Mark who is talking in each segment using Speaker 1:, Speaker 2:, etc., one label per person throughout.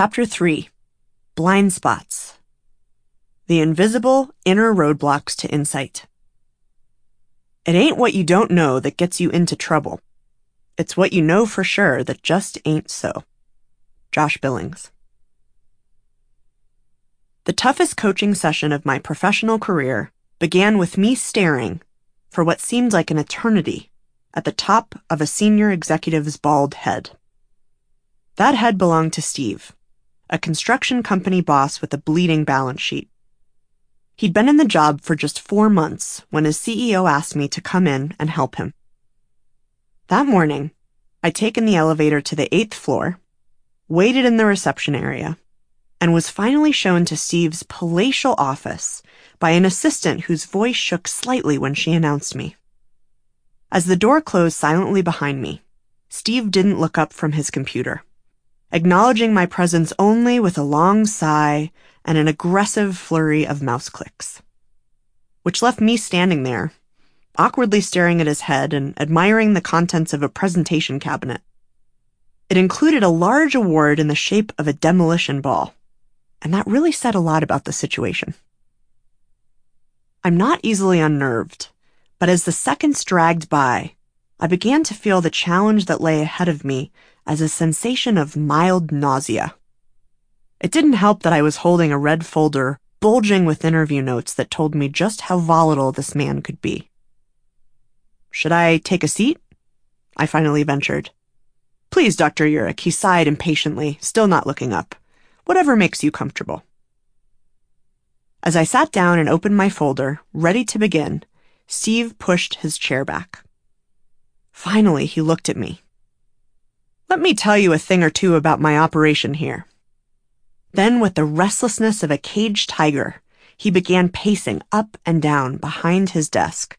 Speaker 1: Chapter 3 Blind Spots The Invisible Inner Roadblocks to Insight. It ain't what you don't know that gets you into trouble. It's what you know for sure that just ain't so. Josh Billings. The toughest coaching session of my professional career began with me staring, for what seemed like an eternity, at the top of a senior executive's bald head. That head belonged to Steve a construction company boss with a bleeding balance sheet. He'd been in the job for just four months when his CEO asked me to come in and help him. That morning, I'd taken the elevator to the eighth floor, waited in the reception area, and was finally shown to Steve's palatial office by an assistant whose voice shook slightly when she announced me. As the door closed silently behind me, Steve didn't look up from his computer acknowledging my presence only with a long sigh and an aggressive flurry of mouse clicks. Which left me standing there, awkwardly staring at his head and admiring the contents of a presentation cabinet. It included a large award in the shape of a demolition ball, and that really said a lot about the situation. I'm not easily unnerved, but as the seconds dragged by, I began to feel the challenge that lay ahead of me as a sensation of mild nausea. It didn't help that I was holding a red folder bulging with interview notes that told me just how volatile this man could be. Should I take a seat? I finally ventured. Please, Dr. Eurich, he sighed impatiently, still not looking up. Whatever makes you comfortable. As I sat down and opened my folder, ready to begin, Steve pushed his chair back. Finally, he looked at me. Let me tell you a thing or two about my operation here. Then, with the restlessness of a caged tiger, he began pacing up and down behind his desk,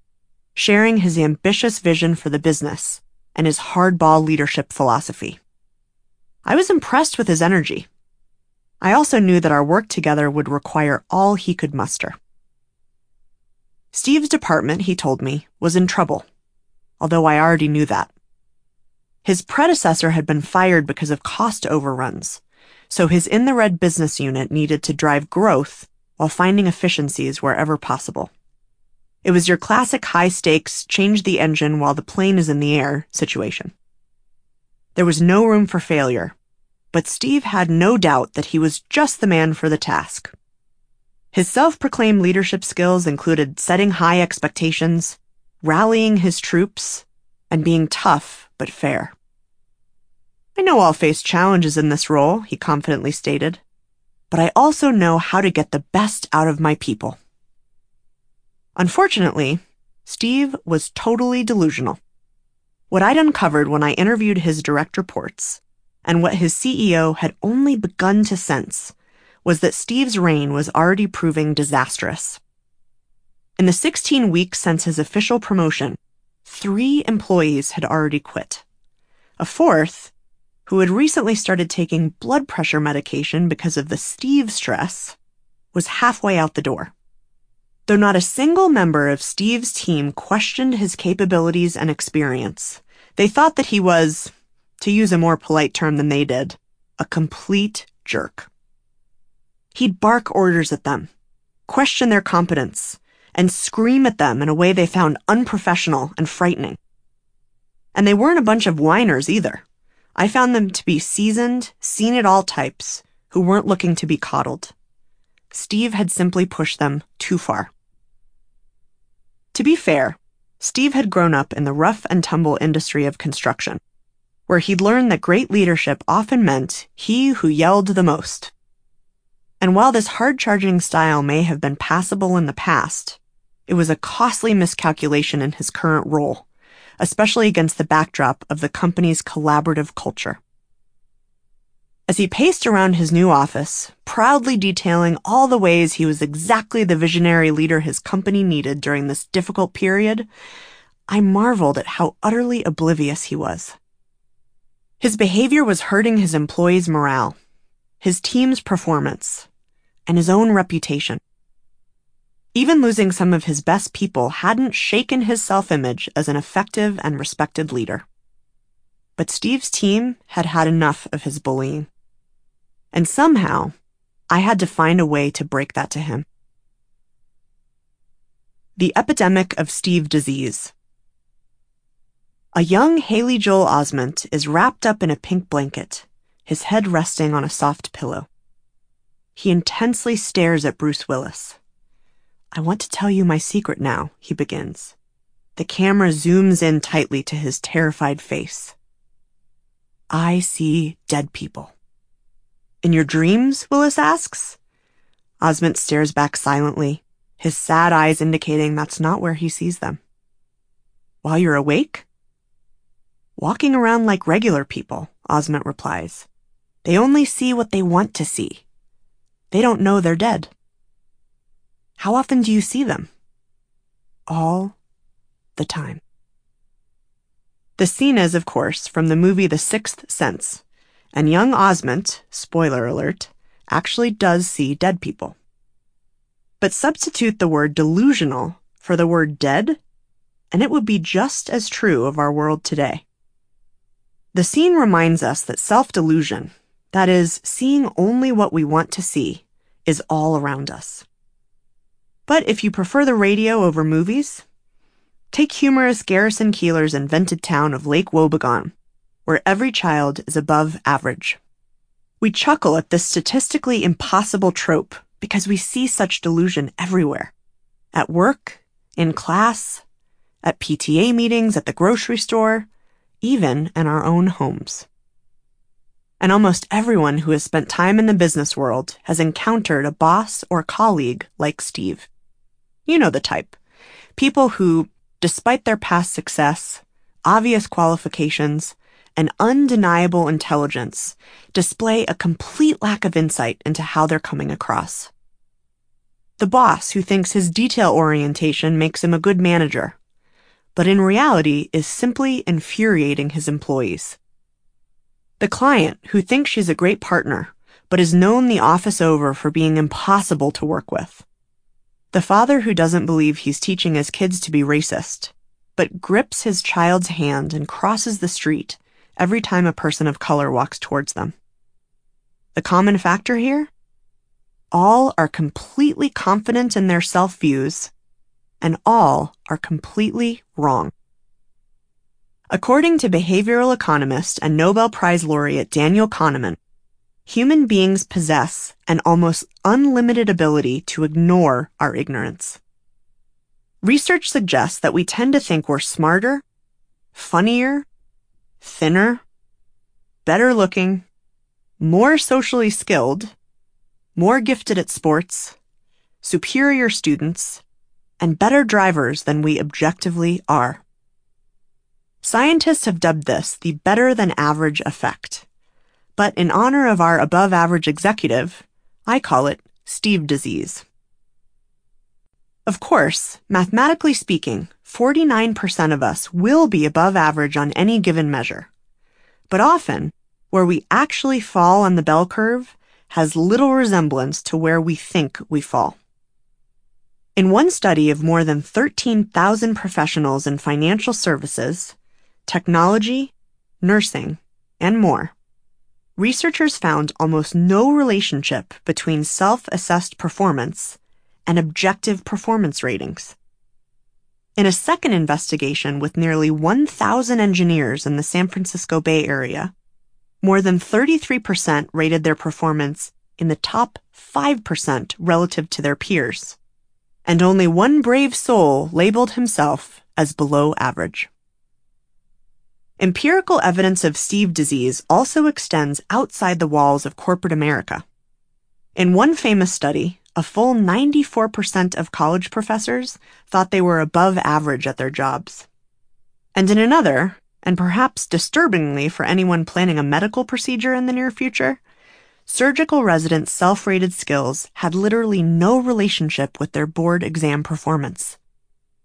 Speaker 1: sharing his ambitious vision for the business and his hardball leadership philosophy. I was impressed with his energy. I also knew that our work together would require all he could muster. Steve's department, he told me, was in trouble, although I already knew that. His predecessor had been fired because of cost overruns, so his in the red business unit needed to drive growth while finding efficiencies wherever possible. It was your classic high stakes, change the engine while the plane is in the air situation. There was no room for failure, but Steve had no doubt that he was just the man for the task. His self proclaimed leadership skills included setting high expectations, rallying his troops, and being tough but fair. I know I'll face challenges in this role, he confidently stated, but I also know how to get the best out of my people. Unfortunately, Steve was totally delusional. What I'd uncovered when I interviewed his direct reports, and what his CEO had only begun to sense, was that Steve's reign was already proving disastrous. In the 16 weeks since his official promotion, three employees had already quit. A fourth, who had recently started taking blood pressure medication because of the Steve stress, was halfway out the door. Though not a single member of Steve's team questioned his capabilities and experience, they thought that he was, to use a more polite term than they did, a complete jerk. He'd bark orders at them, question their competence, and scream at them in a way they found unprofessional and frightening. And they weren't a bunch of whiners either. I found them to be seasoned, seen it all types who weren't looking to be coddled. Steve had simply pushed them too far. To be fair, Steve had grown up in the rough and tumble industry of construction, where he'd learned that great leadership often meant he who yelled the most. And while this hard charging style may have been passable in the past, it was a costly miscalculation in his current role especially against the backdrop of the company's collaborative culture. As he paced around his new office, proudly detailing all the ways he was exactly the visionary leader his company needed during this difficult period, I marveled at how utterly oblivious he was. His behavior was hurting his employees' morale, his team's performance, and his own reputation. Even losing some of his best people hadn't shaken his self image as an effective and respected leader. But Steve's team had had enough of his bullying. And somehow, I had to find a way to break that to him. The Epidemic of Steve Disease. A young Haley Joel Osment is wrapped up in a pink blanket, his head resting on a soft pillow. He intensely stares at Bruce Willis. I want to tell you my secret now, he begins. The camera zooms in tightly to his terrified face. I see dead people. In your dreams? Willis asks. Osment stares back silently, his sad eyes indicating that's not where he sees them. While you're awake? Walking around like regular people, Osment replies. They only see what they want to see. They don't know they're dead. How often do you see them? All the time. The scene is, of course, from the movie The Sixth Sense, and young Osment, spoiler alert, actually does see dead people. But substitute the word delusional for the word dead, and it would be just as true of our world today. The scene reminds us that self delusion, that is, seeing only what we want to see, is all around us. But if you prefer the radio over movies, Take humorous Garrison Keillor's invented town of Lake Wobegon, where every child is above average. We chuckle at this statistically impossible trope because we see such delusion everywhere. At work, in class, at PTA meetings, at the grocery store, even in our own homes. And almost everyone who has spent time in the business world has encountered a boss or colleague like Steve. You know the type. People who despite their past success, obvious qualifications, and undeniable intelligence, display a complete lack of insight into how they're coming across. The boss who thinks his detail orientation makes him a good manager, but in reality is simply infuriating his employees. The client who thinks she's a great partner, but is known the office over for being impossible to work with. The father who doesn't believe he's teaching his kids to be racist, but grips his child's hand and crosses the street every time a person of color walks towards them. The common factor here? All are completely confident in their self views, and all are completely wrong. According to behavioral economist and Nobel Prize laureate Daniel Kahneman, human beings possess an almost unlimited ability to ignore our ignorance. Research suggests that we tend to think we're smarter, funnier, thinner, better looking, more socially skilled, more gifted at sports, superior students, and better drivers than we objectively are. Scientists have dubbed this the better than average effect. But in honor of our above average executive, I call it Steve disease. Of course, mathematically speaking, 49% of us will be above average on any given measure. But often, where we actually fall on the bell curve has little resemblance to where we think we fall. In one study of more than 13,000 professionals in financial services, technology, nursing, and more, researchers found almost no relationship between self assessed performance and objective performance ratings. In a second investigation with nearly 1,000 engineers in the San Francisco Bay Area, more than 33% rated their performance in the top 5% relative to their peers. And only one brave soul labeled himself as below average. Empirical evidence of Steve disease also extends outside the walls of corporate America. In one famous study, a full 94% of college professors thought they were above average at their jobs. And in another, and perhaps disturbingly for anyone planning a medical procedure in the near future, surgical residents' self rated skills had literally no relationship with their board exam performance.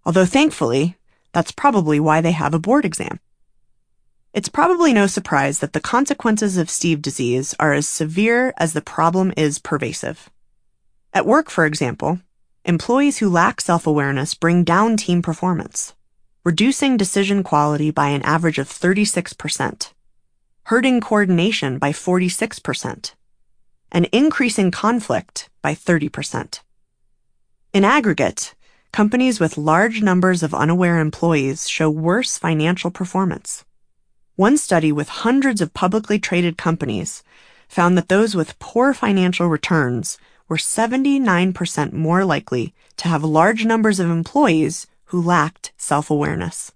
Speaker 1: Although thankfully, that's probably why they have a board exam. It's probably no surprise that the consequences of Steve disease are as severe as the problem is pervasive. At work, for example, employees who lack self awareness bring down team performance, reducing decision quality by an average of 36%, hurting coordination by 46%, and increasing conflict by 30%. In aggregate, companies with large numbers of unaware employees show worse financial performance. One study with hundreds of publicly traded companies found that those with poor financial returns were 79% more likely to have large numbers of employees who lacked self awareness.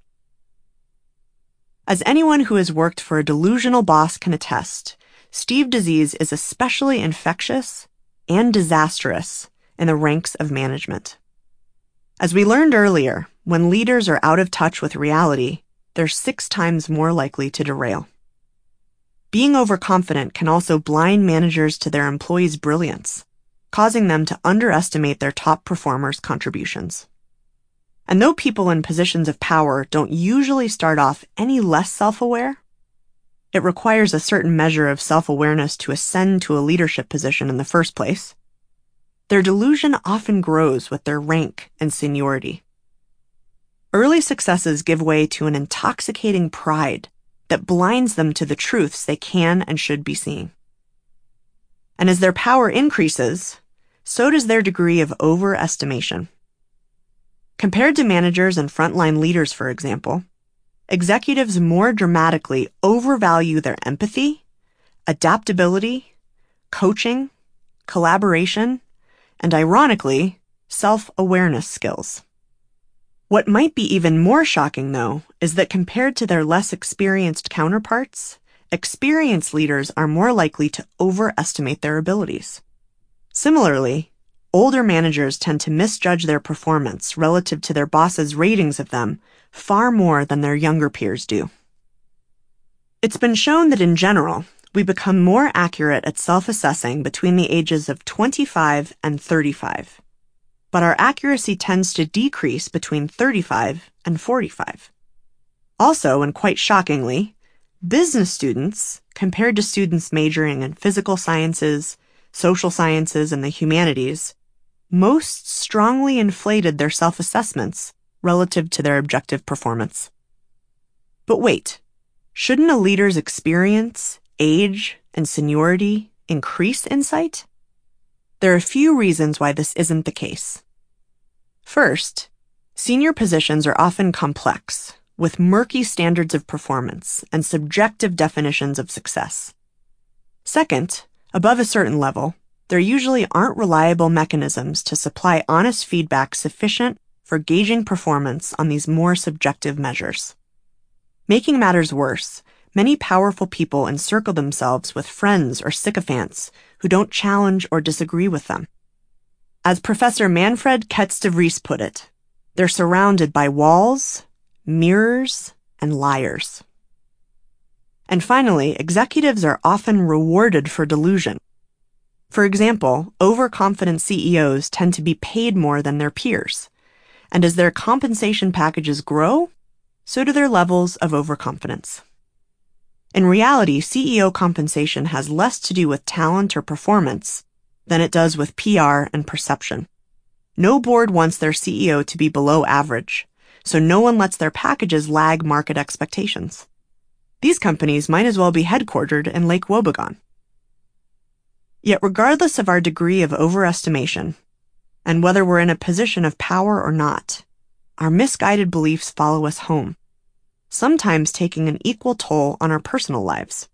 Speaker 1: As anyone who has worked for a delusional boss can attest, Steve disease is especially infectious and disastrous in the ranks of management. As we learned earlier, when leaders are out of touch with reality, they're six times more likely to derail. Being overconfident can also blind managers to their employees' brilliance, causing them to underestimate their top performers' contributions. And though people in positions of power don't usually start off any less self aware, it requires a certain measure of self awareness to ascend to a leadership position in the first place. Their delusion often grows with their rank and seniority. Early successes give way to an intoxicating pride that blinds them to the truths they can and should be seeing. And as their power increases, so does their degree of overestimation. Compared to managers and frontline leaders, for example, executives more dramatically overvalue their empathy, adaptability, coaching, collaboration, and ironically, self awareness skills. What might be even more shocking, though, is that compared to their less experienced counterparts, experienced leaders are more likely to overestimate their abilities. Similarly, older managers tend to misjudge their performance relative to their boss's ratings of them far more than their younger peers do. It's been shown that in general, we become more accurate at self assessing between the ages of 25 and 35 but our accuracy tends to decrease between 35 and 45. Also, and quite shockingly, business students, compared to students majoring in physical sciences, social sciences, and the humanities, most strongly inflated their self assessments relative to their objective performance. But wait, shouldn't a leader's experience, age, and seniority increase insight? There are a few reasons why this isn't the case. First, senior positions are often complex, with murky standards of performance and subjective definitions of success. Second, above a certain level, there usually aren't reliable mechanisms to supply honest feedback sufficient for gauging performance on these more subjective measures. Making matters worse, many powerful people encircle themselves with friends or sycophants who don't challenge or disagree with them. As Professor Manfred Kets de Vries put it, they're surrounded by walls, mirrors, and liars. And finally, executives are often rewarded for delusion. For example, overconfident CEOs tend to be paid more than their peers. And as their compensation packages grow, so do their levels of overconfidence. In reality, CEO compensation has less to do with talent or performance than it does with PR and perception. No board wants their CEO to be below average, so no one lets their packages lag market expectations. These companies might as well be headquartered in Lake Wobegon. Yet, regardless of our degree of overestimation, and whether we're in a position of power or not, our misguided beliefs follow us home sometimes taking an equal toll on our personal lives.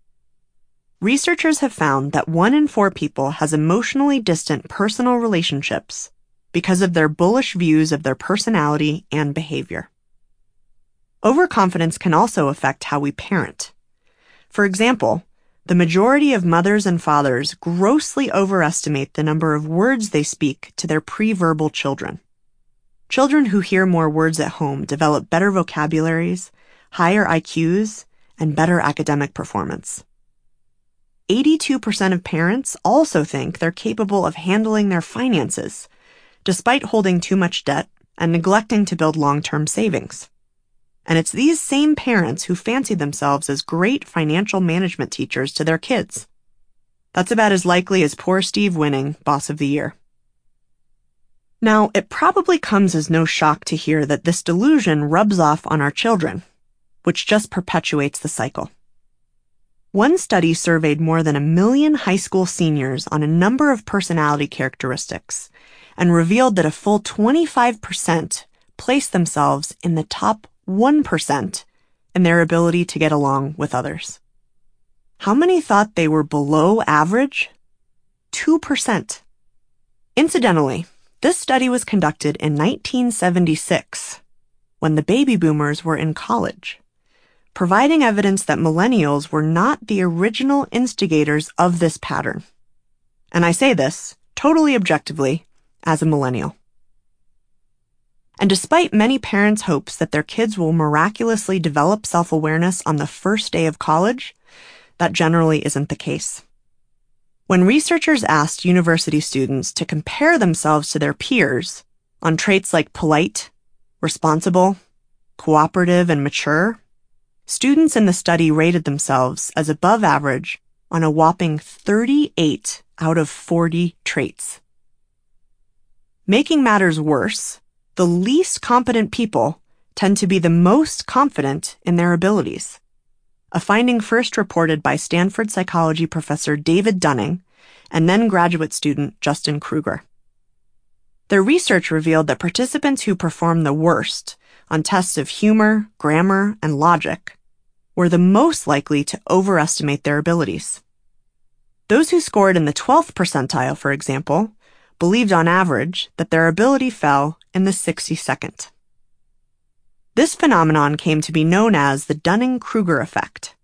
Speaker 1: Researchers have found that one in four people has emotionally distant personal relationships because of their bullish views of their personality and behavior. Overconfidence can also affect how we parent. For example, the majority of mothers and fathers grossly overestimate the number of words they speak to their pre-verbal children. Children who hear more words at home develop better vocabularies higher IQs, and better academic performance. 82% of parents also think they're capable of handling their finances, despite holding too much debt and neglecting to build long-term savings. And it's these same parents who fancy themselves as great financial management teachers to their kids. That's about as likely as poor Steve winning Boss of the Year. Now, it probably comes as no shock to hear that this delusion rubs off on our children which just perpetuates the cycle. One study surveyed more than a million high school seniors on a number of personality characteristics and revealed that a full 25% placed themselves in the top 1% in their ability to get along with others. How many thought they were below average? 2%. Incidentally, this study was conducted in 1976, when the baby boomers were in college providing evidence that millennials were not the original instigators of this pattern. And I say this totally objectively as a millennial. And despite many parents' hopes that their kids will miraculously develop self awareness on the first day of college, that generally isn't the case. When researchers asked university students to compare themselves to their peers on traits like polite, responsible, cooperative, and mature, Students in the study rated themselves as above average on a whopping 38 out of 40 traits. Making matters worse, the least competent people tend to be the most confident in their abilities. A finding first reported by Stanford psychology professor David Dunning and then graduate student Justin Kruger. Their research revealed that participants who performed the worst on tests of humor, grammar, and logic were the most likely to overestimate their abilities. Those who scored in the 12th percentile, for example, believed on average that their ability fell in the 62nd. This phenomenon came to be known as the Dunning Kruger effect,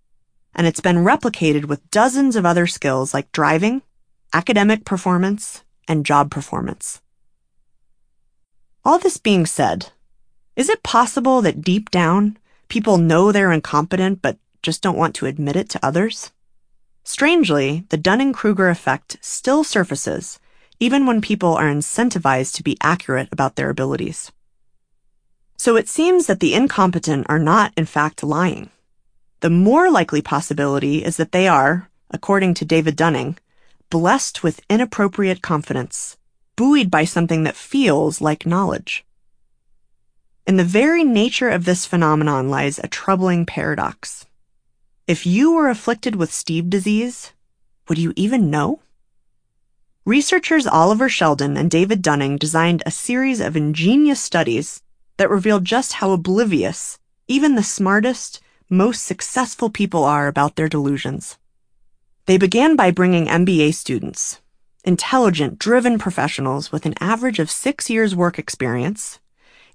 Speaker 1: and it's been replicated with dozens of other skills like driving, academic performance, and job performance. All this being said, is it possible that deep down, people know they're incompetent but just don't want to admit it to others? Strangely, the Dunning Kruger effect still surfaces even when people are incentivized to be accurate about their abilities. So it seems that the incompetent are not, in fact, lying. The more likely possibility is that they are, according to David Dunning, blessed with inappropriate confidence, buoyed by something that feels like knowledge. In the very nature of this phenomenon lies a troubling paradox. If you were afflicted with Steve disease, would you even know? Researchers Oliver Sheldon and David Dunning designed a series of ingenious studies that revealed just how oblivious even the smartest, most successful people are about their delusions. They began by bringing MBA students, intelligent, driven professionals with an average of six years work experience,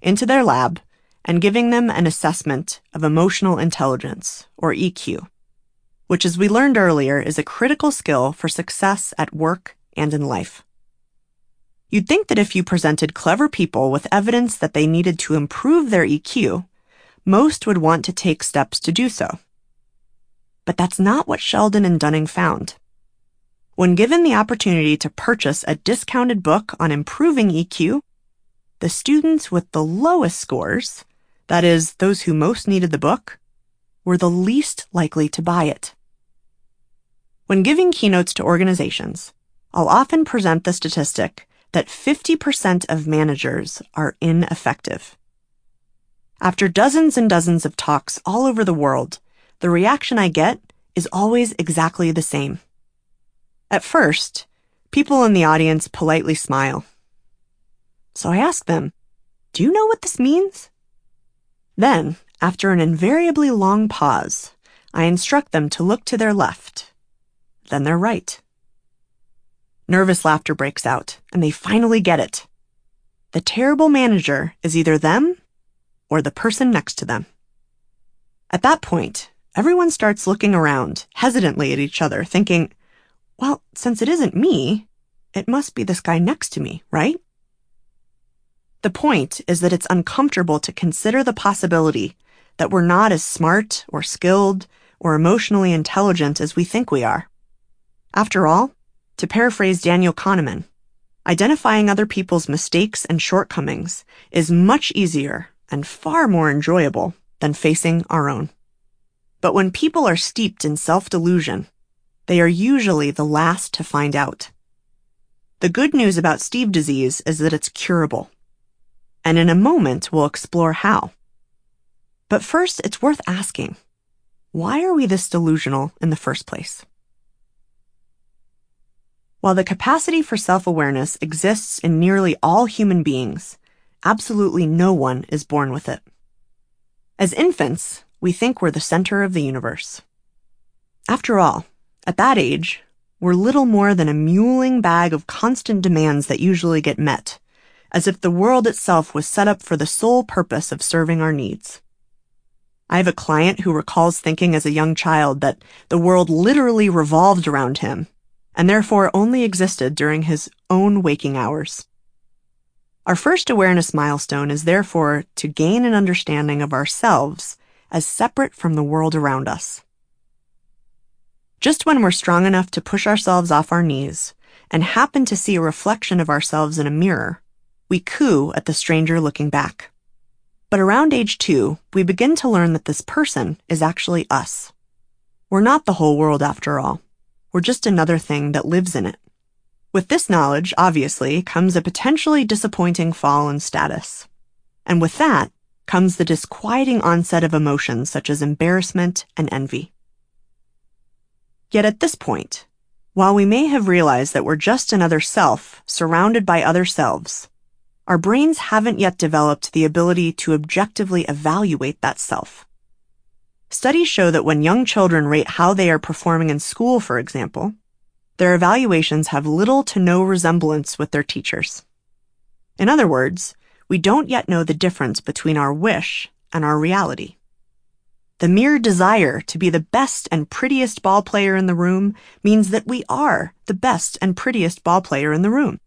Speaker 1: into their lab and giving them an assessment of emotional intelligence, or EQ, which, as we learned earlier, is a critical skill for success at work and in life. You'd think that if you presented clever people with evidence that they needed to improve their EQ, most would want to take steps to do so. But that's not what Sheldon and Dunning found. When given the opportunity to purchase a discounted book on improving EQ, the students with the lowest scores, that is, those who most needed the book, were the least likely to buy it. When giving keynotes to organizations, I'll often present the statistic that 50% of managers are ineffective. After dozens and dozens of talks all over the world, the reaction I get is always exactly the same. At first, people in the audience politely smile so I ask them, Do you know what this means? Then, after an invariably long pause, I instruct them to look to their left. Then they're right. Nervous laughter breaks out, and they finally get it. The terrible manager is either them or the person next to them. At that point, everyone starts looking around, hesitantly at each other, thinking, well, since it isn't me, it must be this guy next to me, right? The point is that it's uncomfortable to consider the possibility that we're not as smart or skilled or emotionally intelligent as we think we are. After all, to paraphrase Daniel Kahneman, identifying other people's mistakes and shortcomings is much easier and far more enjoyable than facing our own. But when people are steeped in self-delusion, they are usually the last to find out. The good news about Steve disease is that it's curable and in a moment we'll explore how. But first, it's worth asking why are we this delusional in the first place? While the capacity for self-awareness exists in nearly all human beings, absolutely no one is born with it. As infants, we think we're the center of the universe. After all, at that age, we're little more than a mewling bag of constant demands that usually get met, as if the world itself was set up for the sole purpose of serving our needs. I have a client who recalls thinking as a young child that the world literally revolved around him and therefore only existed during his own waking hours. Our first awareness milestone is therefore to gain an understanding of ourselves as separate from the world around us. Just when we're strong enough to push ourselves off our knees and happen to see a reflection of ourselves in a mirror, we coo at the stranger looking back. But around age two, we begin to learn that this person is actually us. We're not the whole world after all. We're just another thing that lives in it. With this knowledge, obviously, comes a potentially disappointing fall in status. And with that comes the disquieting onset of emotions such as embarrassment and envy. Yet at this point, while we may have realized that we're just another self surrounded by other selves, our brains haven't yet developed the ability to objectively evaluate that self. Studies show that when young children rate how they are performing in school, for example, their evaluations have little to no resemblance with their teachers. In other words, we don't yet know the difference between our wish and our reality. The mere desire to be the best and prettiest ball player in the room means that we are the best and prettiest ball player in the room.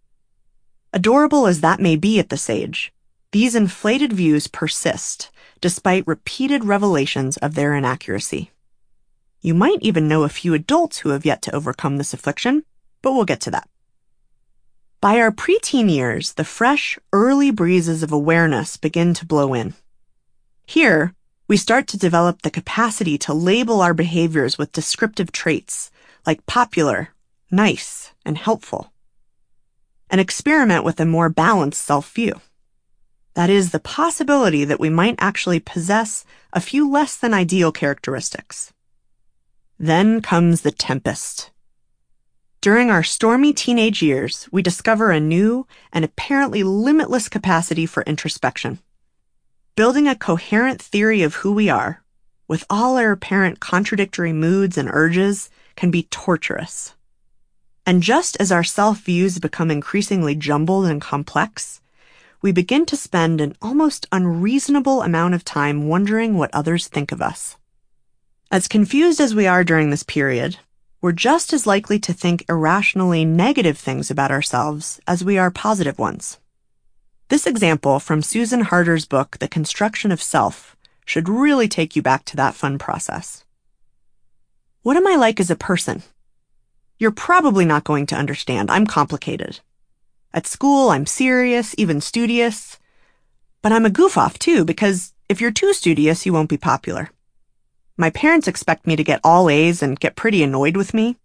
Speaker 1: Adorable as that may be at this age, these inflated views persist despite repeated revelations of their inaccuracy. You might even know a few adults who have yet to overcome this affliction, but we'll get to that. By our preteen years, the fresh, early breezes of awareness begin to blow in. Here, we start to develop the capacity to label our behaviors with descriptive traits like popular, nice, and helpful, and experiment with a more balanced self view. That is, the possibility that we might actually possess a few less than ideal characteristics. Then comes the tempest. During our stormy teenage years, we discover a new and apparently limitless capacity for introspection. Building a coherent theory of who we are, with all our apparent contradictory moods and urges, can be torturous. And just as our self views become increasingly jumbled and complex, we begin to spend an almost unreasonable amount of time wondering what others think of us. As confused as we are during this period, we're just as likely to think irrationally negative things about ourselves as we are positive ones. This example from Susan Harter's book, The Construction of Self, should really take you back to that fun process. What am I like as a person? You're probably not going to understand. I'm complicated. At school, I'm serious, even studious. But I'm a goof off too, because if you're too studious, you won't be popular. My parents expect me to get all A's and get pretty annoyed with me,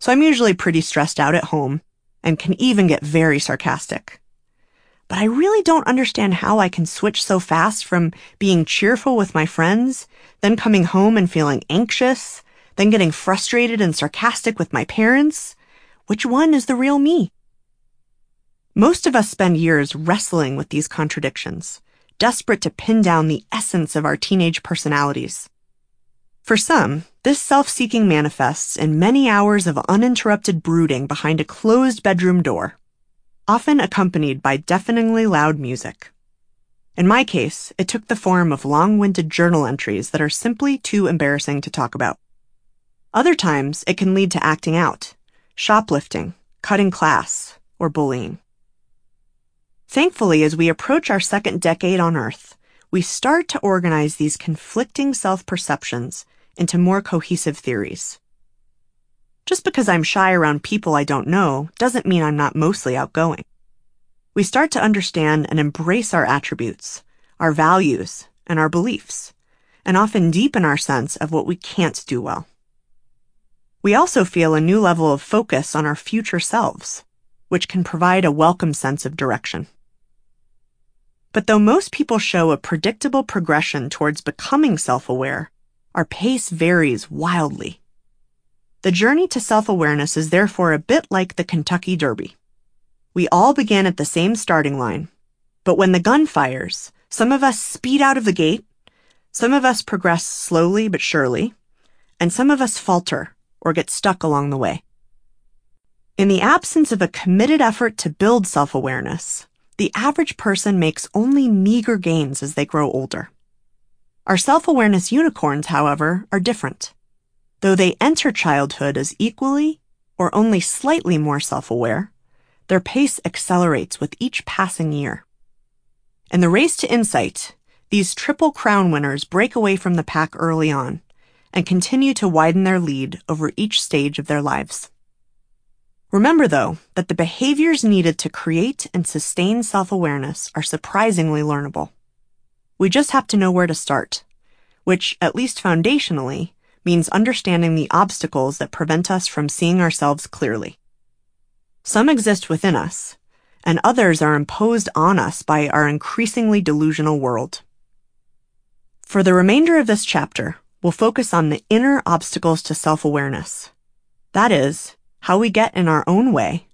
Speaker 1: so I'm usually pretty stressed out at home and can even get very sarcastic but I really don't understand how I can switch so fast from being cheerful with my friends, then coming home and feeling anxious, then getting frustrated and sarcastic with my parents. Which one is the real me? Most of us spend years wrestling with these contradictions, desperate to pin down the essence of our teenage personalities. For some, this self-seeking manifests in many hours of uninterrupted brooding behind a closed bedroom door often accompanied by deafeningly loud music. In my case, it took the form of long-winded journal entries that are simply too embarrassing to talk about. Other times, it can lead to acting out, shoplifting, cutting class, or bullying. Thankfully, as we approach our second decade on Earth, we start to organize these conflicting self-perceptions into more cohesive theories. Just because I'm shy around people I don't know doesn't mean I'm not mostly outgoing. We start to understand and embrace our attributes, our values, and our beliefs, and often deepen our sense of what we can't do well. We also feel a new level of focus on our future selves, which can provide a welcome sense of direction. But though most people show a predictable progression towards becoming self aware, our pace varies wildly. The journey to self awareness is therefore a bit like the Kentucky Derby. We all begin at the same starting line, but when the gun fires, some of us speed out of the gate, some of us progress slowly but surely, and some of us falter or get stuck along the way. In the absence of a committed effort to build self awareness, the average person makes only meager gains as they grow older. Our self awareness unicorns, however, are different. Though they enter childhood as equally or only slightly more self aware, their pace accelerates with each passing year. In the race to insight, these Triple Crown winners break away from the pack early on and continue to widen their lead over each stage of their lives. Remember, though, that the behaviors needed to create and sustain self awareness are surprisingly learnable. We just have to know where to start, which, at least foundationally, means understanding the obstacles that prevent us from seeing ourselves clearly. Some exist within us, and others are imposed on us by our increasingly delusional world. For the remainder of this chapter, we'll focus on the inner obstacles to self awareness. That is, how we get in our own way,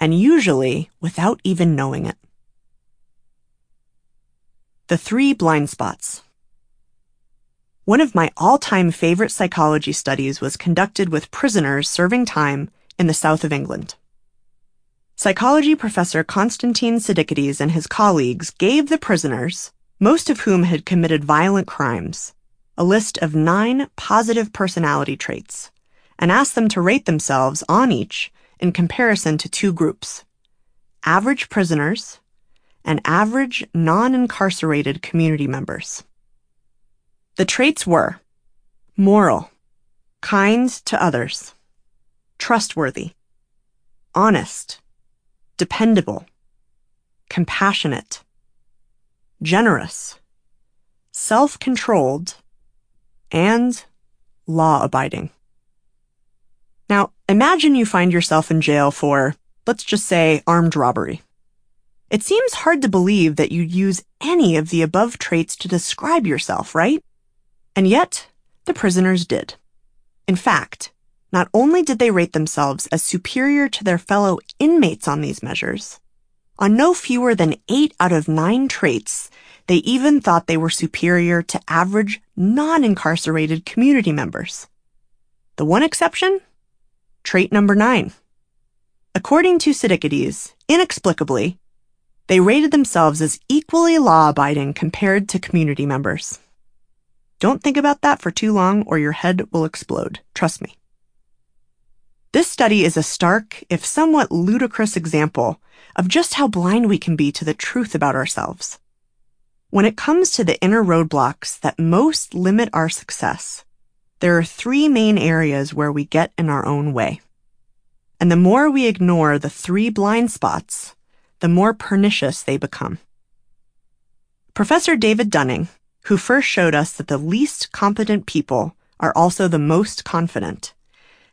Speaker 1: and usually without even knowing it. The Three Blind Spots. One of my all time favorite psychology studies was conducted with prisoners serving time in the south of England. Psychology professor Constantine Sedikides and his colleagues gave the prisoners, most of whom had committed violent crimes, a list of nine positive personality traits and asked them to rate themselves on each in comparison to two groups average prisoners and average non incarcerated community members. The traits were moral, kind to others, trustworthy, honest, dependable, compassionate, generous, self controlled, and law abiding. Now, imagine you find yourself in jail for, let's just say, armed robbery. It seems hard to believe that you'd use any of the above traits to describe yourself, right? And yet, the prisoners did. In fact, not only did they rate themselves as superior to their fellow inmates on these measures, on no fewer than eight out of nine traits, they even thought they were superior to average non incarcerated community members. The one exception? Trait number nine. According to Sedikides, inexplicably, they rated themselves as equally law abiding compared to community members. Don't think about that for too long or your head will explode. Trust me. This study is a stark, if somewhat ludicrous example of just how blind we can be to the truth about ourselves. When it comes to the inner roadblocks that most limit our success, there are three main areas where we get in our own way. And the more we ignore the three blind spots, the more pernicious they become. Professor David Dunning, who first showed us that the least competent people are also the most confident,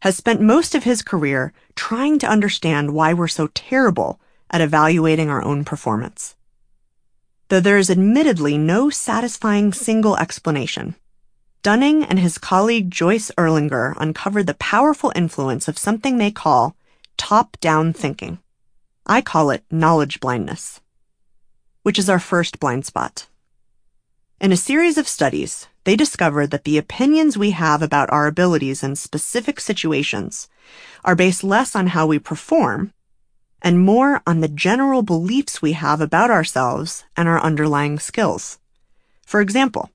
Speaker 1: has spent most of his career trying to understand why we're so terrible at evaluating our own performance. Though there is admittedly no satisfying single explanation, Dunning and his colleague Joyce Ehrlinger uncovered the powerful influence of something they call top down thinking. I call it knowledge blindness, which is our first blind spot. In a series of studies, they discovered that the opinions we have about our abilities in specific situations are based less on how we perform and more on the general beliefs we have about ourselves and our underlying skills. For example,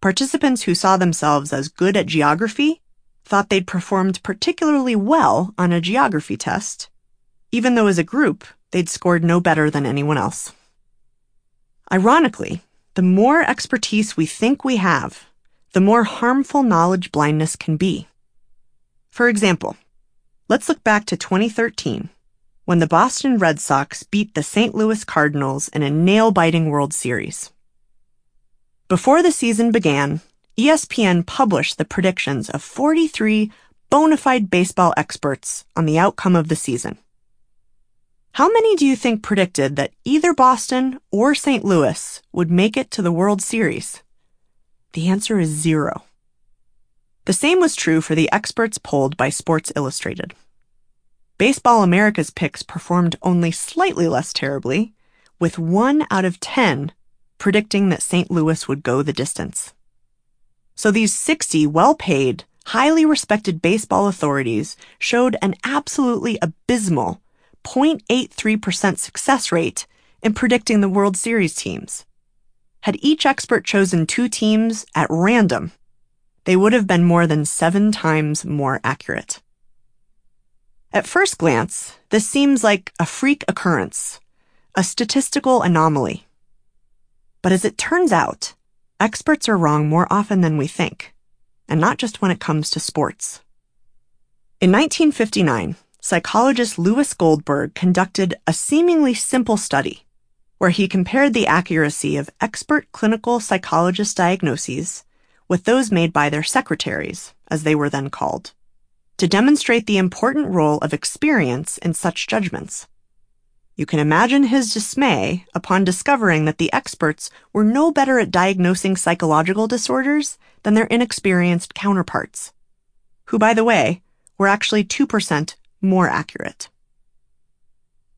Speaker 1: participants who saw themselves as good at geography thought they'd performed particularly well on a geography test, even though as a group they'd scored no better than anyone else. Ironically, the more expertise we think we have, the more harmful knowledge blindness can be. For example, let's look back to 2013 when the Boston Red Sox beat the St. Louis Cardinals in a nail biting World Series. Before the season began, ESPN published the predictions of 43 bona fide baseball experts on the outcome of the season. How many do you think predicted that either Boston or St. Louis would make it to the World Series? The answer is zero. The same was true for the experts polled by Sports Illustrated. Baseball America's picks performed only slightly less terribly, with one out of 10 predicting that St. Louis would go the distance. So these 60 well paid, highly respected baseball authorities showed an absolutely abysmal 0.83% success rate in predicting the World Series teams. Had each expert chosen two teams at random, they would have been more than seven times more accurate. At first glance, this seems like a freak occurrence, a statistical anomaly. But as it turns out, experts are wrong more often than we think, and not just when it comes to sports. In 1959, psychologist Lewis Goldberg conducted a seemingly simple study where he compared the accuracy of expert clinical psychologist diagnoses with those made by their secretaries, as they were then called to demonstrate the important role of experience in such judgments. You can imagine his dismay upon discovering that the experts were no better at diagnosing psychological disorders than their inexperienced counterparts, who, by the way, were actually 2% more accurate.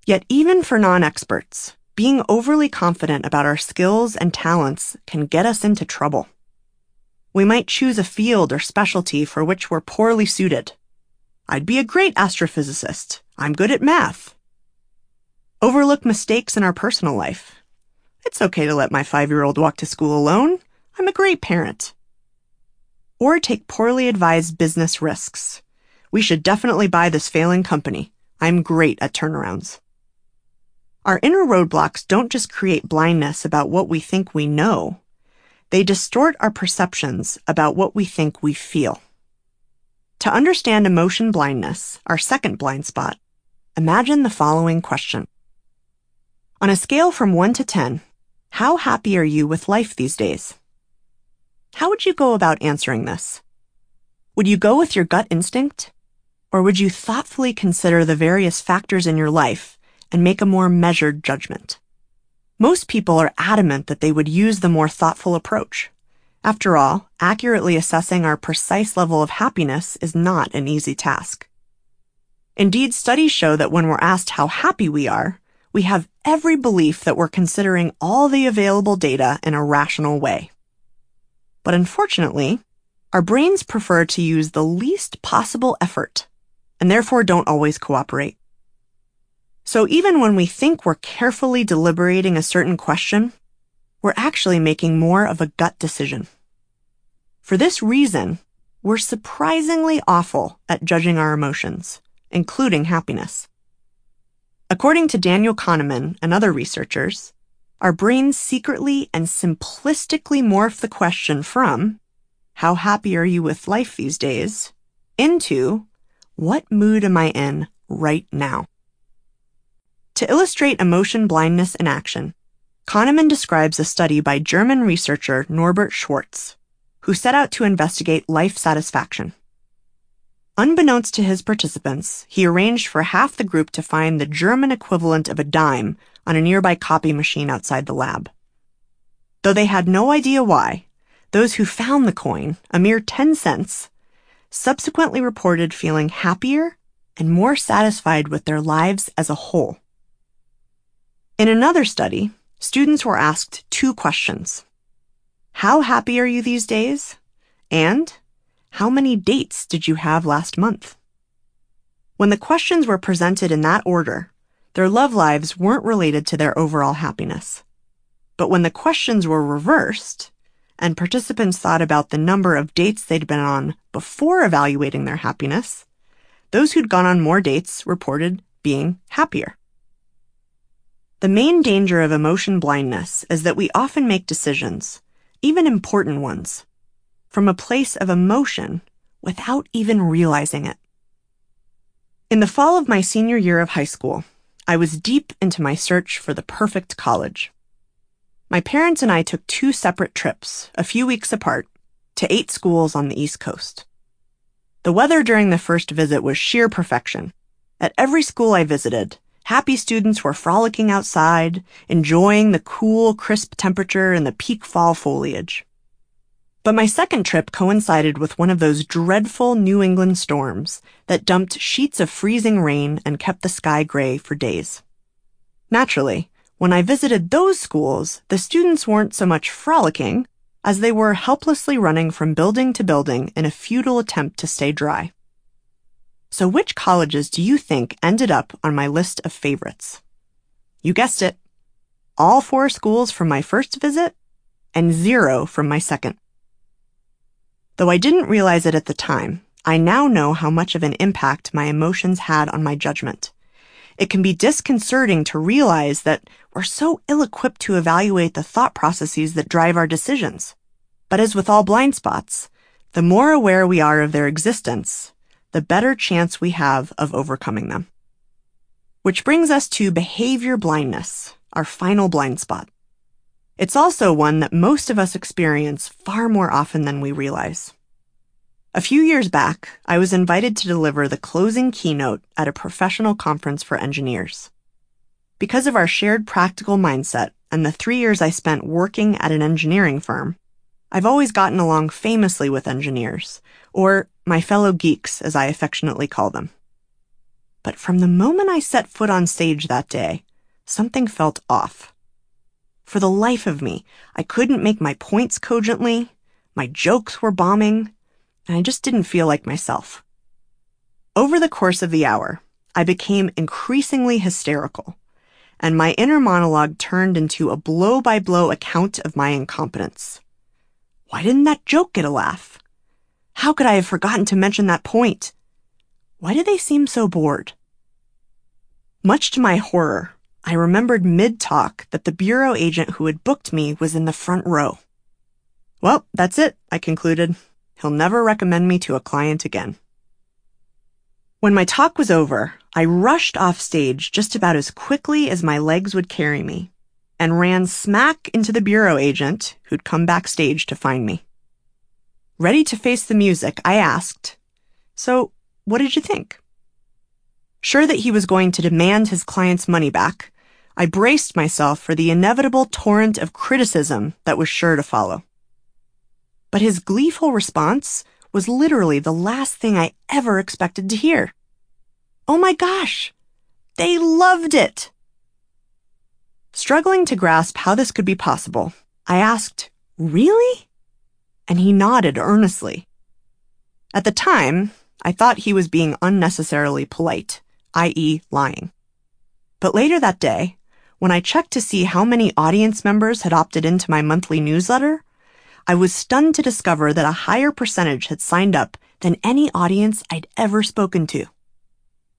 Speaker 1: Yet, even for non experts, being overly confident about our skills and talents can get us into trouble. We might choose a field or specialty for which we're poorly suited I'd be a great astrophysicist. I'm good at math. Overlook mistakes in our personal life. It's okay to let my five year old walk to school alone. I'm a great parent. Or take poorly advised business risks. We should definitely buy this failing company. I'm great at turnarounds. Our inner roadblocks don't just create blindness about what we think we know, they distort our perceptions about what we think we feel. To understand emotion blindness, our second blind spot, imagine the following question. On a scale from 1 to 10, how happy are you with life these days? How would you go about answering this? Would you go with your gut instinct? Or would you thoughtfully consider the various factors in your life and make a more measured judgment? Most people are adamant that they would use the more thoughtful approach. After all, accurately assessing our precise level of happiness is not an easy task. Indeed, studies show that when we're asked how happy we are, we have every belief that we're considering all the available data in a rational way. But unfortunately, our brains prefer to use the least possible effort and therefore don't always cooperate. So even when we think we're carefully deliberating a certain question, we're actually making more of a gut decision. For this reason, we're surprisingly awful at judging our emotions, including happiness. According to Daniel Kahneman and other researchers, our brains secretly and simplistically morph the question from, How happy are you with life these days? into, What mood am I in right now? To illustrate emotion blindness in action, Kahneman describes a study by German researcher Norbert Schwarz, who set out to investigate life satisfaction. Unbeknownst to his participants, he arranged for half the group to find the German equivalent of a dime on a nearby copy machine outside the lab. Though they had no idea why, those who found the coin, a mere 10 cents, subsequently reported feeling happier and more satisfied with their lives as a whole. In another study, students were asked two questions. How happy are you these days? And how many dates did you have last month? When the questions were presented in that order, their love lives weren't related to their overall happiness. But when the questions were reversed, and participants thought about the number of dates they'd been on before evaluating their happiness, those who'd gone on more dates reported being happier. The main danger of emotion blindness is that we often make decisions, even important ones, from a place of emotion without even realizing it. In the fall of my senior year of high school, I was deep into my search for the perfect college. My parents and I took two separate trips, a few weeks apart, to eight schools on the East Coast. The weather during the first visit was sheer perfection. At every school I visited, Happy students were frolicking outside, enjoying the cool, crisp temperature and the peak fall foliage. But my second trip coincided with one of those dreadful New England storms that dumped sheets of freezing rain and kept the sky gray for days. Naturally, when I visited those schools, the students weren't so much frolicking as they were helplessly running from building to building in a futile attempt to stay dry. So, which colleges do you think ended up on my list of favorites? You guessed it. All four schools from my first visit and zero from my second. Though I didn't realize it at the time, I now know how much of an impact my emotions had on my judgment. It can be disconcerting to realize that we're so ill equipped to evaluate the thought processes that drive our decisions. But as with all blind spots, the more aware we are of their existence, the better chance we have of overcoming them. Which brings us to behavior blindness, our final blind spot. It's also one that most of us experience far more often than we realize. A few years back, I was invited to deliver the closing keynote at a professional conference for engineers. Because of our shared practical mindset and the three years I spent working at an engineering firm, I've always gotten along famously with engineers, or my fellow geeks, as I affectionately call them. But from the moment I set foot on stage that day, something felt off. For the life of me, I couldn't make my points cogently, my jokes were bombing, and I just didn't feel like myself. Over the course of the hour, I became increasingly hysterical, and my inner monologue turned into a blow by blow account of my incompetence. Why didn't that joke get a laugh? How could I have forgotten to mention that point? Why did they seem so bored? Much to my horror, I remembered mid talk that the bureau agent who had booked me was in the front row. Well, that's it, I concluded. He'll never recommend me to a client again. When my talk was over, I rushed off stage just about as quickly as my legs would carry me and ran smack into the bureau agent who'd come backstage to find me. Ready to face the music, I asked, So, what did you think? Sure that he was going to demand his client's money back, I braced myself for the inevitable torrent of criticism that was sure to follow. But his gleeful response was literally the last thing I ever expected to hear. Oh my gosh! They loved it! Struggling to grasp how this could be possible, I asked, Really? And he nodded earnestly. At the time, I thought he was being unnecessarily polite, i.e., lying. But later that day, when I checked to see how many audience members had opted into my monthly newsletter, I was stunned to discover that a higher percentage had signed up than any audience I'd ever spoken to.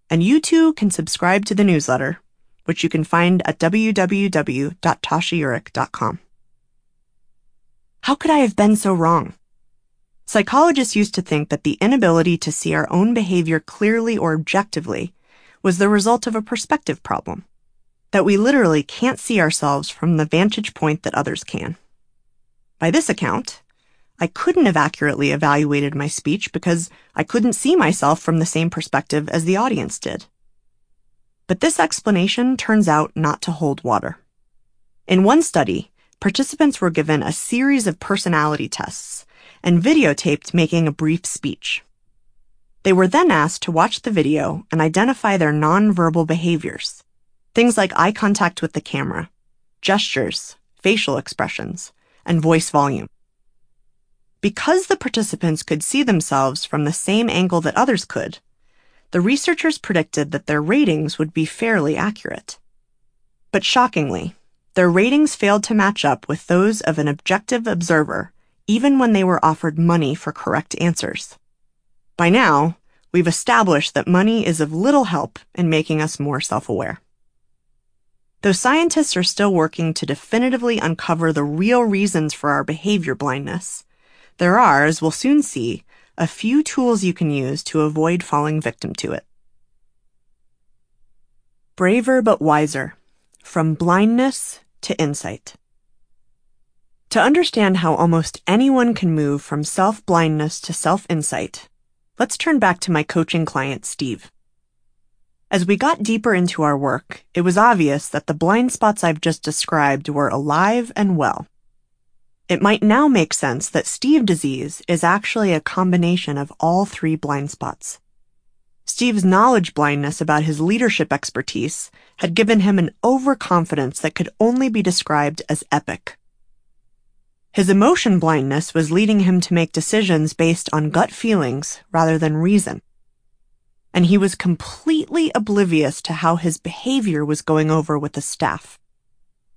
Speaker 1: And you too can subscribe to the newsletter, which you can find at www.tashaeurich.com. How could I have been so wrong? Psychologists used to think that the inability to see our own behavior clearly or objectively was the result of a perspective problem that we literally can't see ourselves from the vantage point that others can. By this account, I couldn't have accurately evaluated my speech because I couldn't see myself from the same perspective as the audience did. But this explanation turns out not to hold water. In one study, participants were given a series of personality tests and videotaped making a brief speech. They were then asked to watch the video and identify their nonverbal behaviors, Things like eye contact with the camera, gestures, facial expressions, and voice volume. Because the participants could see themselves from the same angle that others could, the researchers predicted that their ratings would be fairly accurate. But shockingly, their ratings failed to match up with those of an objective observer, even when they were offered money for correct answers. By now, we've established that money is of little help in making us more self aware. Though scientists are still working to definitively uncover the real reasons for our behavior blindness, there are, as we'll soon see, a few tools you can use to avoid falling victim to it. Braver but wiser From Blindness to Insight. To understand how almost anyone can move from self blindness to self insight, let's turn back to my coaching client, Steve. As we got deeper into our work, it was obvious that the blind spots I've just described were alive and well. It might now make sense that Steve disease is actually a combination of all three blind spots. Steve's knowledge blindness about his leadership expertise had given him an overconfidence that could only be described as epic. His emotion blindness was leading him to make decisions based on gut feelings rather than reason. And he was completely oblivious to how his behavior was going over with the staff.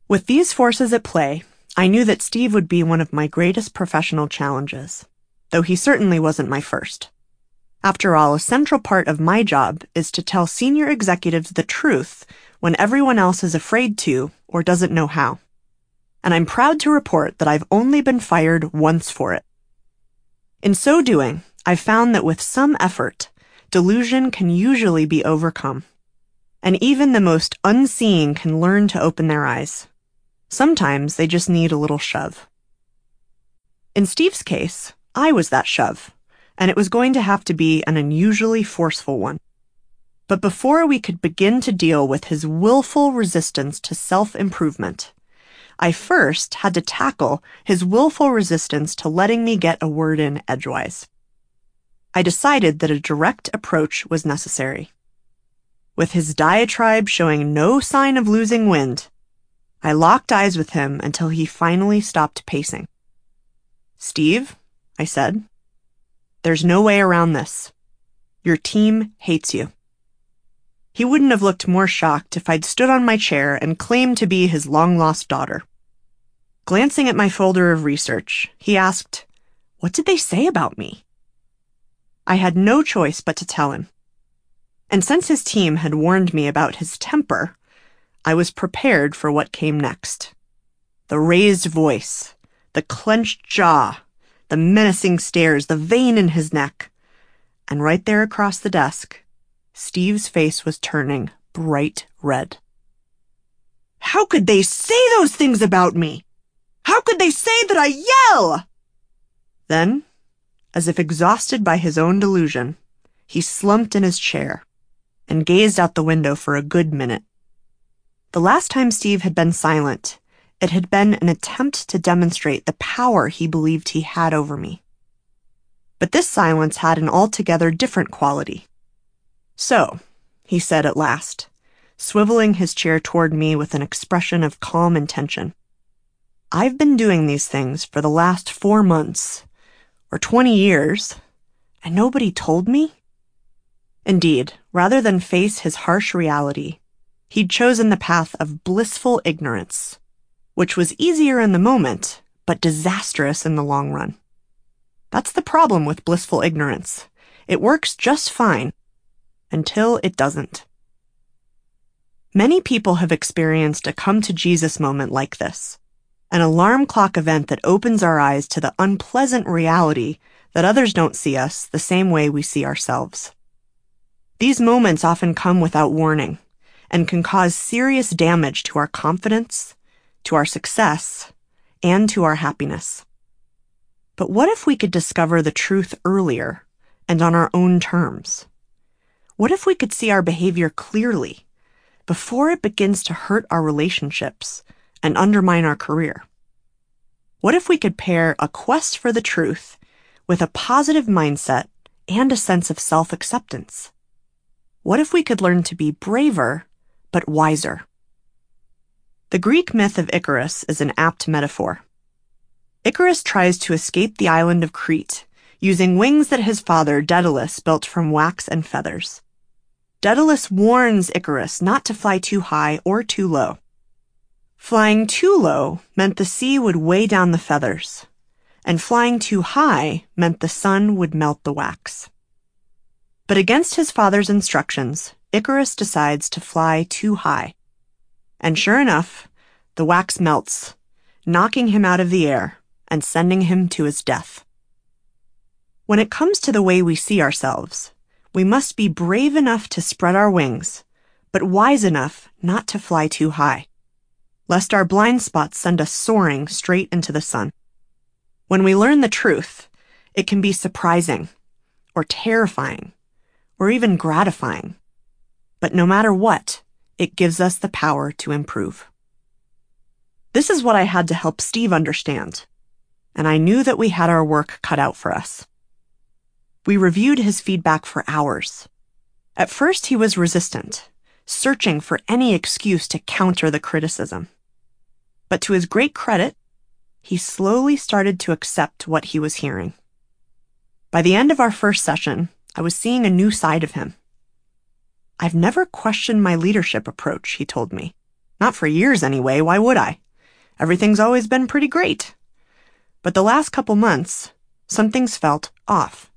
Speaker 1: With these forces at play, I knew that Steve would be one of my greatest professional challenges, though he certainly wasn't my first. After all, a central part of my job is to tell senior executives the truth when everyone else is afraid to or doesn't know how. And I'm proud to report that I've only been fired once for it. In so doing, I've found that with some effort, delusion can usually be overcome. And even the most unseeing can learn to open their eyes. Sometimes they just need a little shove. In Steve's case, I was that shove and it was going to have to be an unusually forceful one. But before we could begin to deal with his willful resistance to self improvement, I first had to tackle his willful resistance to letting me get a word in edgewise. I decided that a direct approach was necessary. With his diatribe showing no sign of losing wind, I locked eyes with him until he finally stopped pacing. Steve, I said, there's no way around this. Your team hates you. He wouldn't have looked more shocked if I'd stood on my chair and claimed to be his long lost daughter. Glancing at my folder of research, he asked, What did they say about me? I had no choice but to tell him. And since his team had warned me about his temper, I was prepared for what came next. The raised voice, the clenched jaw, the menacing stares, the vein in his neck. And right there across the desk, Steve's face was turning bright red. How could they say those things about me? How could they say that I yell? Then, as if exhausted by his own delusion, he slumped in his chair and gazed out the window for a good minute. The last time Steve had been silent, it had been an attempt to demonstrate the power he believed he had over me. But this silence had an altogether different quality. So, he said at last, swiveling his chair toward me with an expression of calm intention. I've been doing these things for the last four months, or twenty years, and nobody told me? Indeed, rather than face his harsh reality, he'd chosen the path of blissful ignorance which was easier in the moment, but disastrous in the long run. That's the problem with blissful ignorance. It works just fine until it doesn't. Many people have experienced a come to Jesus moment like this an alarm clock event that opens our eyes to the unpleasant reality that others don't see us the same way we see ourselves. These moments often come without warning and can cause serious damage to our confidence, to our success, and to our happiness. But what if we could discover the truth earlier and on our own terms? What if we could see our behavior clearly before it begins to hurt our relationships and undermine our career? What if we could pair a quest for the truth with a positive mindset and a sense of self acceptance? What if we could learn to be braver, but wiser? The Greek myth of Icarus is an apt metaphor. Icarus tries to escape the island of Crete using wings that his father Daedalus built from wax and feathers. Daedalus warns Icarus not to fly too high or too low. Flying too low meant the sea would weigh down the feathers, and flying too high meant the sun would melt the wax. But against his father's instructions, Icarus decides to fly too high. And sure enough, the wax melts, knocking him out of the air and sending him to his death. When it comes to the way we see ourselves, we must be brave enough to spread our wings, but wise enough not to fly too high, lest our blind spots send us soaring straight into the sun. When we learn the truth, it can be surprising, or terrifying, or even gratifying. But no matter what, it gives us the power to improve. This is what I had to help Steve understand. and I knew that we had our work cut out for us. We reviewed his feedback for hours. At first, he was resistant, searching for any excuse to counter the criticism. But to his great credit, he slowly started to accept what he was hearing. By the end of our first session, I was seeing a new side of him. I've never questioned my leadership approach, he told me. Not for years anyway, why would I? Everything's always been pretty great. But the last couple months, something's felt off.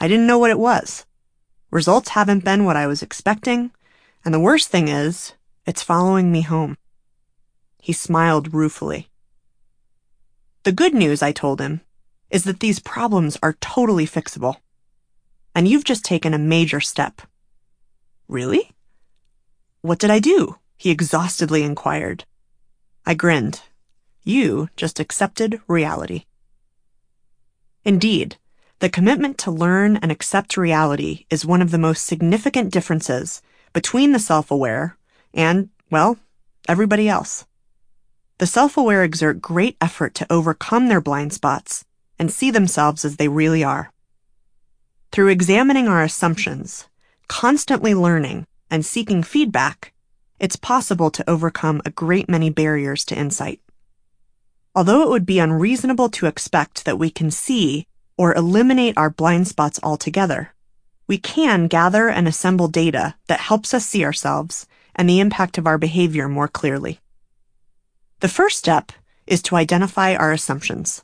Speaker 1: I didn't know what it was. Results haven't been what I was expecting, and the worst thing is, it's following me home. He smiled ruefully. The good news, I told him, is that these problems are totally fixable. And you've just taken a major step. Really? What did I do? He exhaustedly inquired. I grinned. You just accepted reality. Indeed, the commitment to learn and accept reality is one of the most significant differences between the self-aware and, well, everybody else. The self-aware exert great effort to overcome their blind spots and see themselves as they really are. Through examining our assumptions, constantly learning, and seeking feedback, it's possible to overcome a great many barriers to insight. Although it would be unreasonable to expect that we can see or eliminate our blind spots altogether, we can gather and assemble data that helps us see ourselves and the impact of our behavior more clearly. The first step is to identify our assumptions.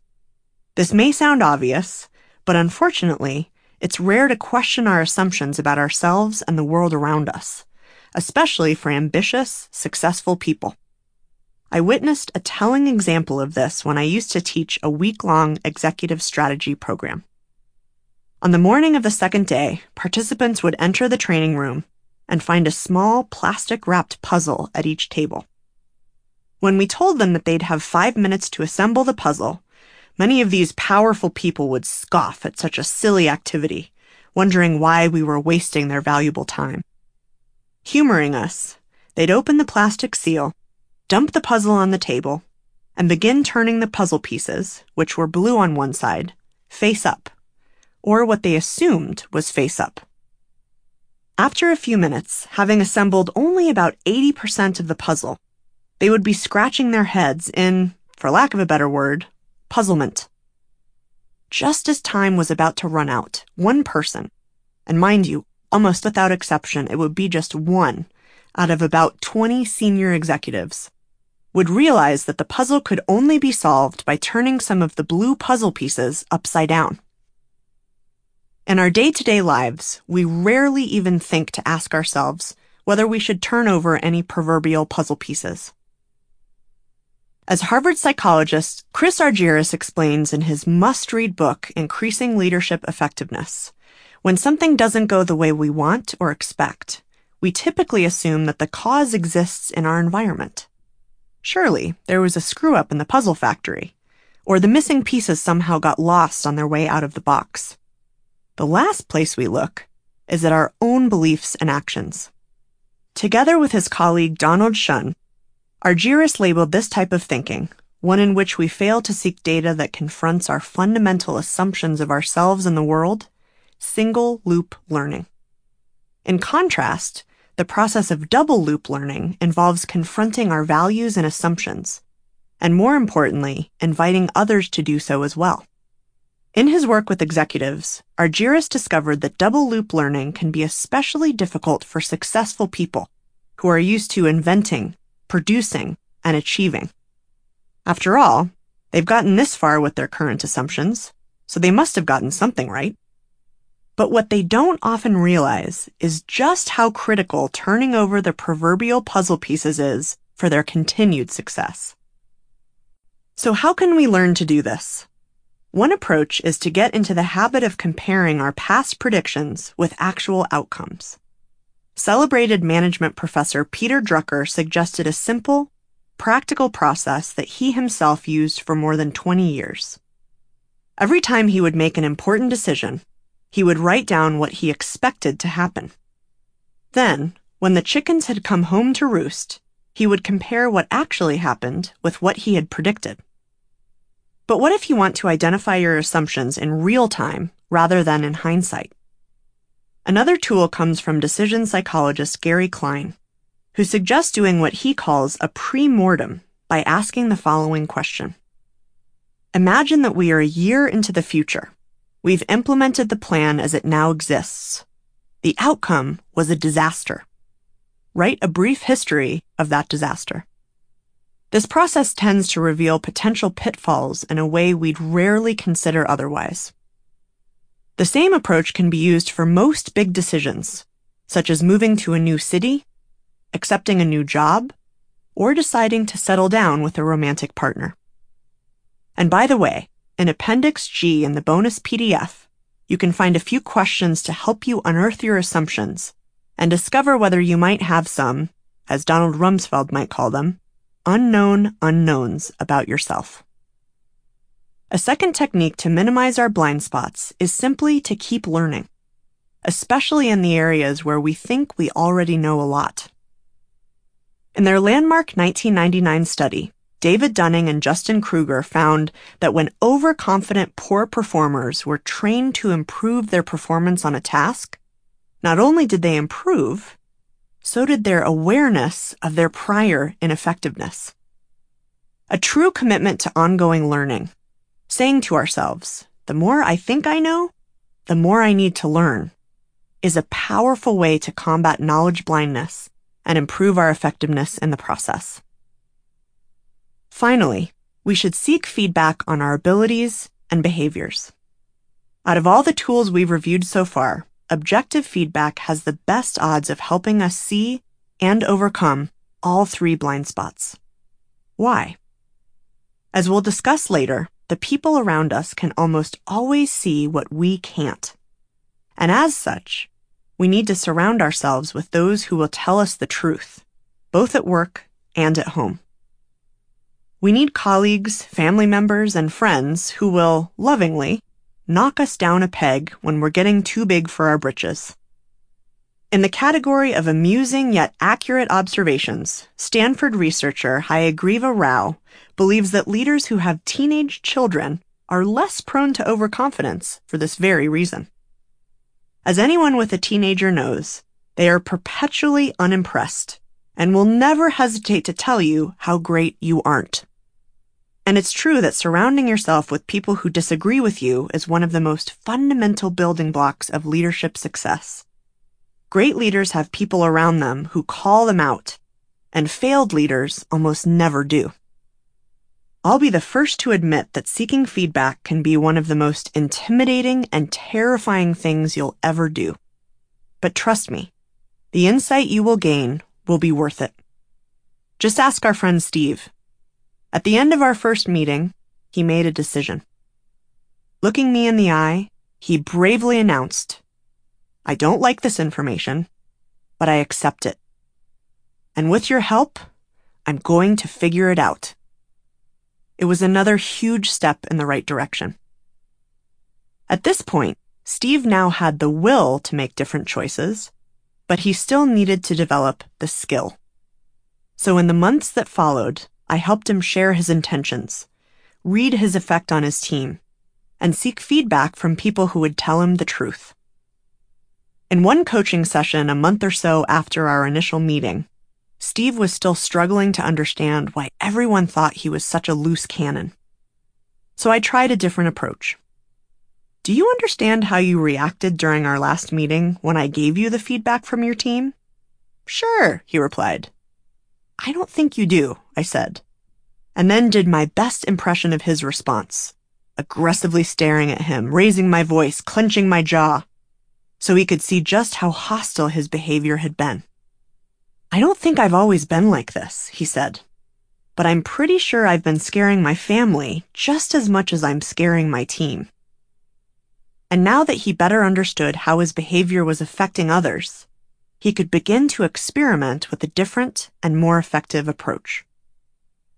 Speaker 1: This may sound obvious, but unfortunately, it's rare to question our assumptions about ourselves and the world around us, especially for ambitious, successful people. I witnessed a telling example of this when I used to teach a week long executive strategy program. On the morning of the second day, participants would enter the training room and find a small plastic wrapped puzzle at each table. When we told them that they'd have five minutes to assemble the puzzle, Many of these powerful people would scoff at such a silly activity, wondering why we were wasting their valuable time. Humoring us, they'd open the plastic seal, dump the puzzle on the table, and begin turning the puzzle pieces, which were blue on one side, face up, or what they assumed was face up. After a few minutes, having assembled only about 80% of the puzzle, they would be scratching their heads in, for lack of a better word, puzzlement. Just as time was about to run out, one person, and mind you, almost without exception, it would be just one out of about 20 senior executives, would realize that the puzzle could only be solved by turning some of the blue puzzle pieces upside down. In our day to day lives, we rarely even think to ask ourselves whether we should turn over any proverbial puzzle pieces. As Harvard psychologist Chris Argyris explains in his must read book, Increasing Leadership Effectiveness, when something doesn't go the way we want or expect, we typically assume that the cause exists in our environment. Surely there was a screw up in the puzzle factory, or the missing pieces somehow got lost on their way out of the box. The last place we look is at our own beliefs and actions. Together with his colleague Donald Schön, Argyris labeled this type of thinking, one in which we fail to seek data that confronts our fundamental assumptions of ourselves and the world, single loop learning. In contrast, the process of double loop learning involves confronting our values and assumptions, and more importantly, inviting others to do so as well. In his work with executives, Argyris discovered that double loop learning can be especially difficult for successful people who are used to inventing, producing, and achieving. After all, they've gotten this far with their current assumptions, so they must have gotten something right. But what they don't often realize is just how critical turning over the proverbial puzzle pieces is for their continued success. So how can we learn to do this? One approach is to get into the habit of comparing our past predictions with actual outcomes. Celebrated management professor Peter Drucker suggested a simple, practical process that he himself used for more than 20 years. Every time he would make an important decision, he would write down what he expected to happen. Then, when the chickens had come home to roost, he would compare what actually happened with what he had predicted. But what if you want to identify your assumptions in real time rather than in hindsight? Another tool comes from decision psychologist Gary Klein, who suggests doing what he calls a pre-mortem by asking the following question. Imagine that we are a year into the future. We've implemented the plan as it now exists. The outcome was a disaster. Write a brief history of that disaster. This process tends to reveal potential pitfalls in a way we'd rarely consider otherwise. The same approach can be used for most big decisions, such as moving to a new city, accepting a new job, or deciding to settle down with a romantic partner. And by the way, in Appendix G in the bonus PDF, you can find a few questions to help you unearth your assumptions and discover whether you might have some, as Donald Rumsfeld might call them, unknown unknowns about yourself. A second technique to minimize our blind spots is simply to keep learning, especially in the areas where we think we already know a lot. In their landmark 1999 study, David Dunning and Justin Kruger found that when overconfident poor performers were trained to improve their performance on a task, not only did they improve, so did their awareness of their prior ineffectiveness. A true commitment to ongoing learning, saying to ourselves, the more I think I know, the more I need to learn, is a powerful way to combat knowledge blindness and improve our effectiveness in the process. Finally, we should seek feedback on our abilities and behaviors. Out of all the tools we've reviewed so far, objective feedback has the best odds of helping us see and overcome all three blind spots. Why? As we'll discuss later, the people around us can almost always see what we can't. And as such, we need to surround ourselves with those who will tell us the truth, both at work and at home. We need colleagues, family members, and friends who will, lovingly, knock us down a peg when we're getting too big for our britches. In the category of amusing yet accurate observations, Stanford researcher Hayagreeva Rao believes that leaders who have teenage children are less prone to overconfidence for this very reason. As anyone with a teenager knows, they are perpetually unimpressed and will never hesitate to tell you how great you aren't. And it's true that surrounding yourself with people who disagree with you is one of the most fundamental building blocks of leadership success. Great leaders have people around them who call them out, and failed leaders almost never do. I'll be the first to admit that seeking feedback can be one of the most intimidating and terrifying things you'll ever do. But trust me, the insight you will gain will be worth it. Just ask our friend Steve. At the end of our first meeting, he made a decision. Looking me in the eye, he bravely announced, I don't like this information, but I accept it. And with your help, I'm going to figure it out. It was another huge step in the right direction. At this point, Steve now had the will to make different choices, but he still needed to develop the skill. So in the months that followed, I helped him share his intentions, read his effect on his team, and seek feedback from people who would tell him the truth. In one coaching session a month or so after our initial meeting, Steve was still struggling to understand why everyone thought he was such a loose cannon. So I tried a different approach. Do you understand how you reacted during our last meeting when I gave you the feedback from your team? Sure, he replied. I don't think you do, I said, and then did my best impression of his response, aggressively staring at him, raising my voice, clenching my jaw, so he could see just how hostile his behavior had been. I don't think I've always been like this, he said, but I'm pretty sure I've been scaring my family just as much as I'm scaring my team. And now that he better understood how his behavior was affecting others, he could begin to experiment with a different and more effective approach.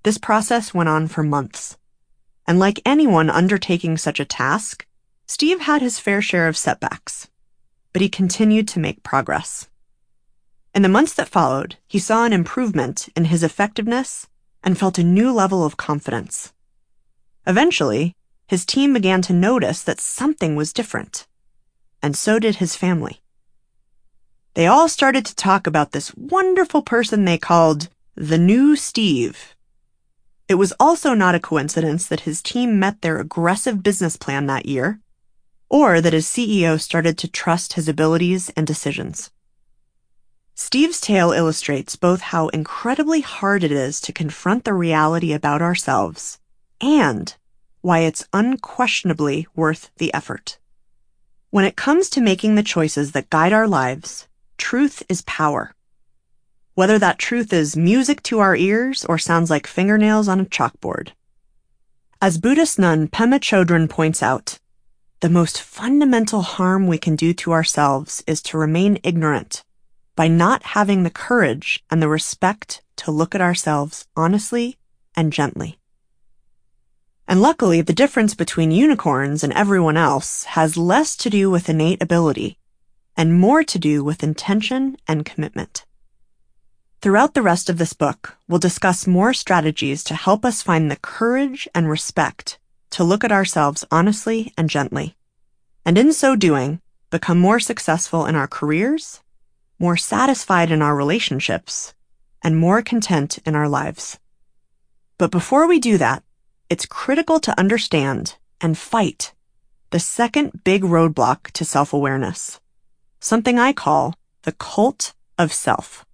Speaker 1: This process went on for months. And like anyone undertaking such a task, Steve had his fair share of setbacks. But he continued to make progress. In the months that followed, he saw an improvement in his effectiveness and felt a new level of confidence. Eventually, his team began to notice that something was different. And so did his family. They all started to talk about this wonderful person they called the new Steve. It was also not a coincidence that his team met their aggressive business plan that year, or that his CEO started to trust his abilities and decisions. Steve's tale illustrates both how incredibly hard it is to confront the reality about ourselves and why it's unquestionably worth the effort. When it comes to making the choices that guide our lives, truth is power. Whether that truth is music to our ears or sounds like fingernails on a chalkboard. As Buddhist nun Pema Chodron points out, the most fundamental harm we can do to ourselves is to remain ignorant by not having the courage and the respect to look at ourselves honestly and gently. And luckily, the difference between unicorns and everyone else has less to do with innate ability and more to do with intention and commitment. Throughout the rest of this book, we'll discuss more strategies to help us find the courage and respect to look at ourselves honestly and gently, and in so doing, become more successful in our careers more satisfied in our relationships, and more content in our lives. But before we do that, it's critical to understand and fight the second big roadblock to self awareness, something I call the cult of self.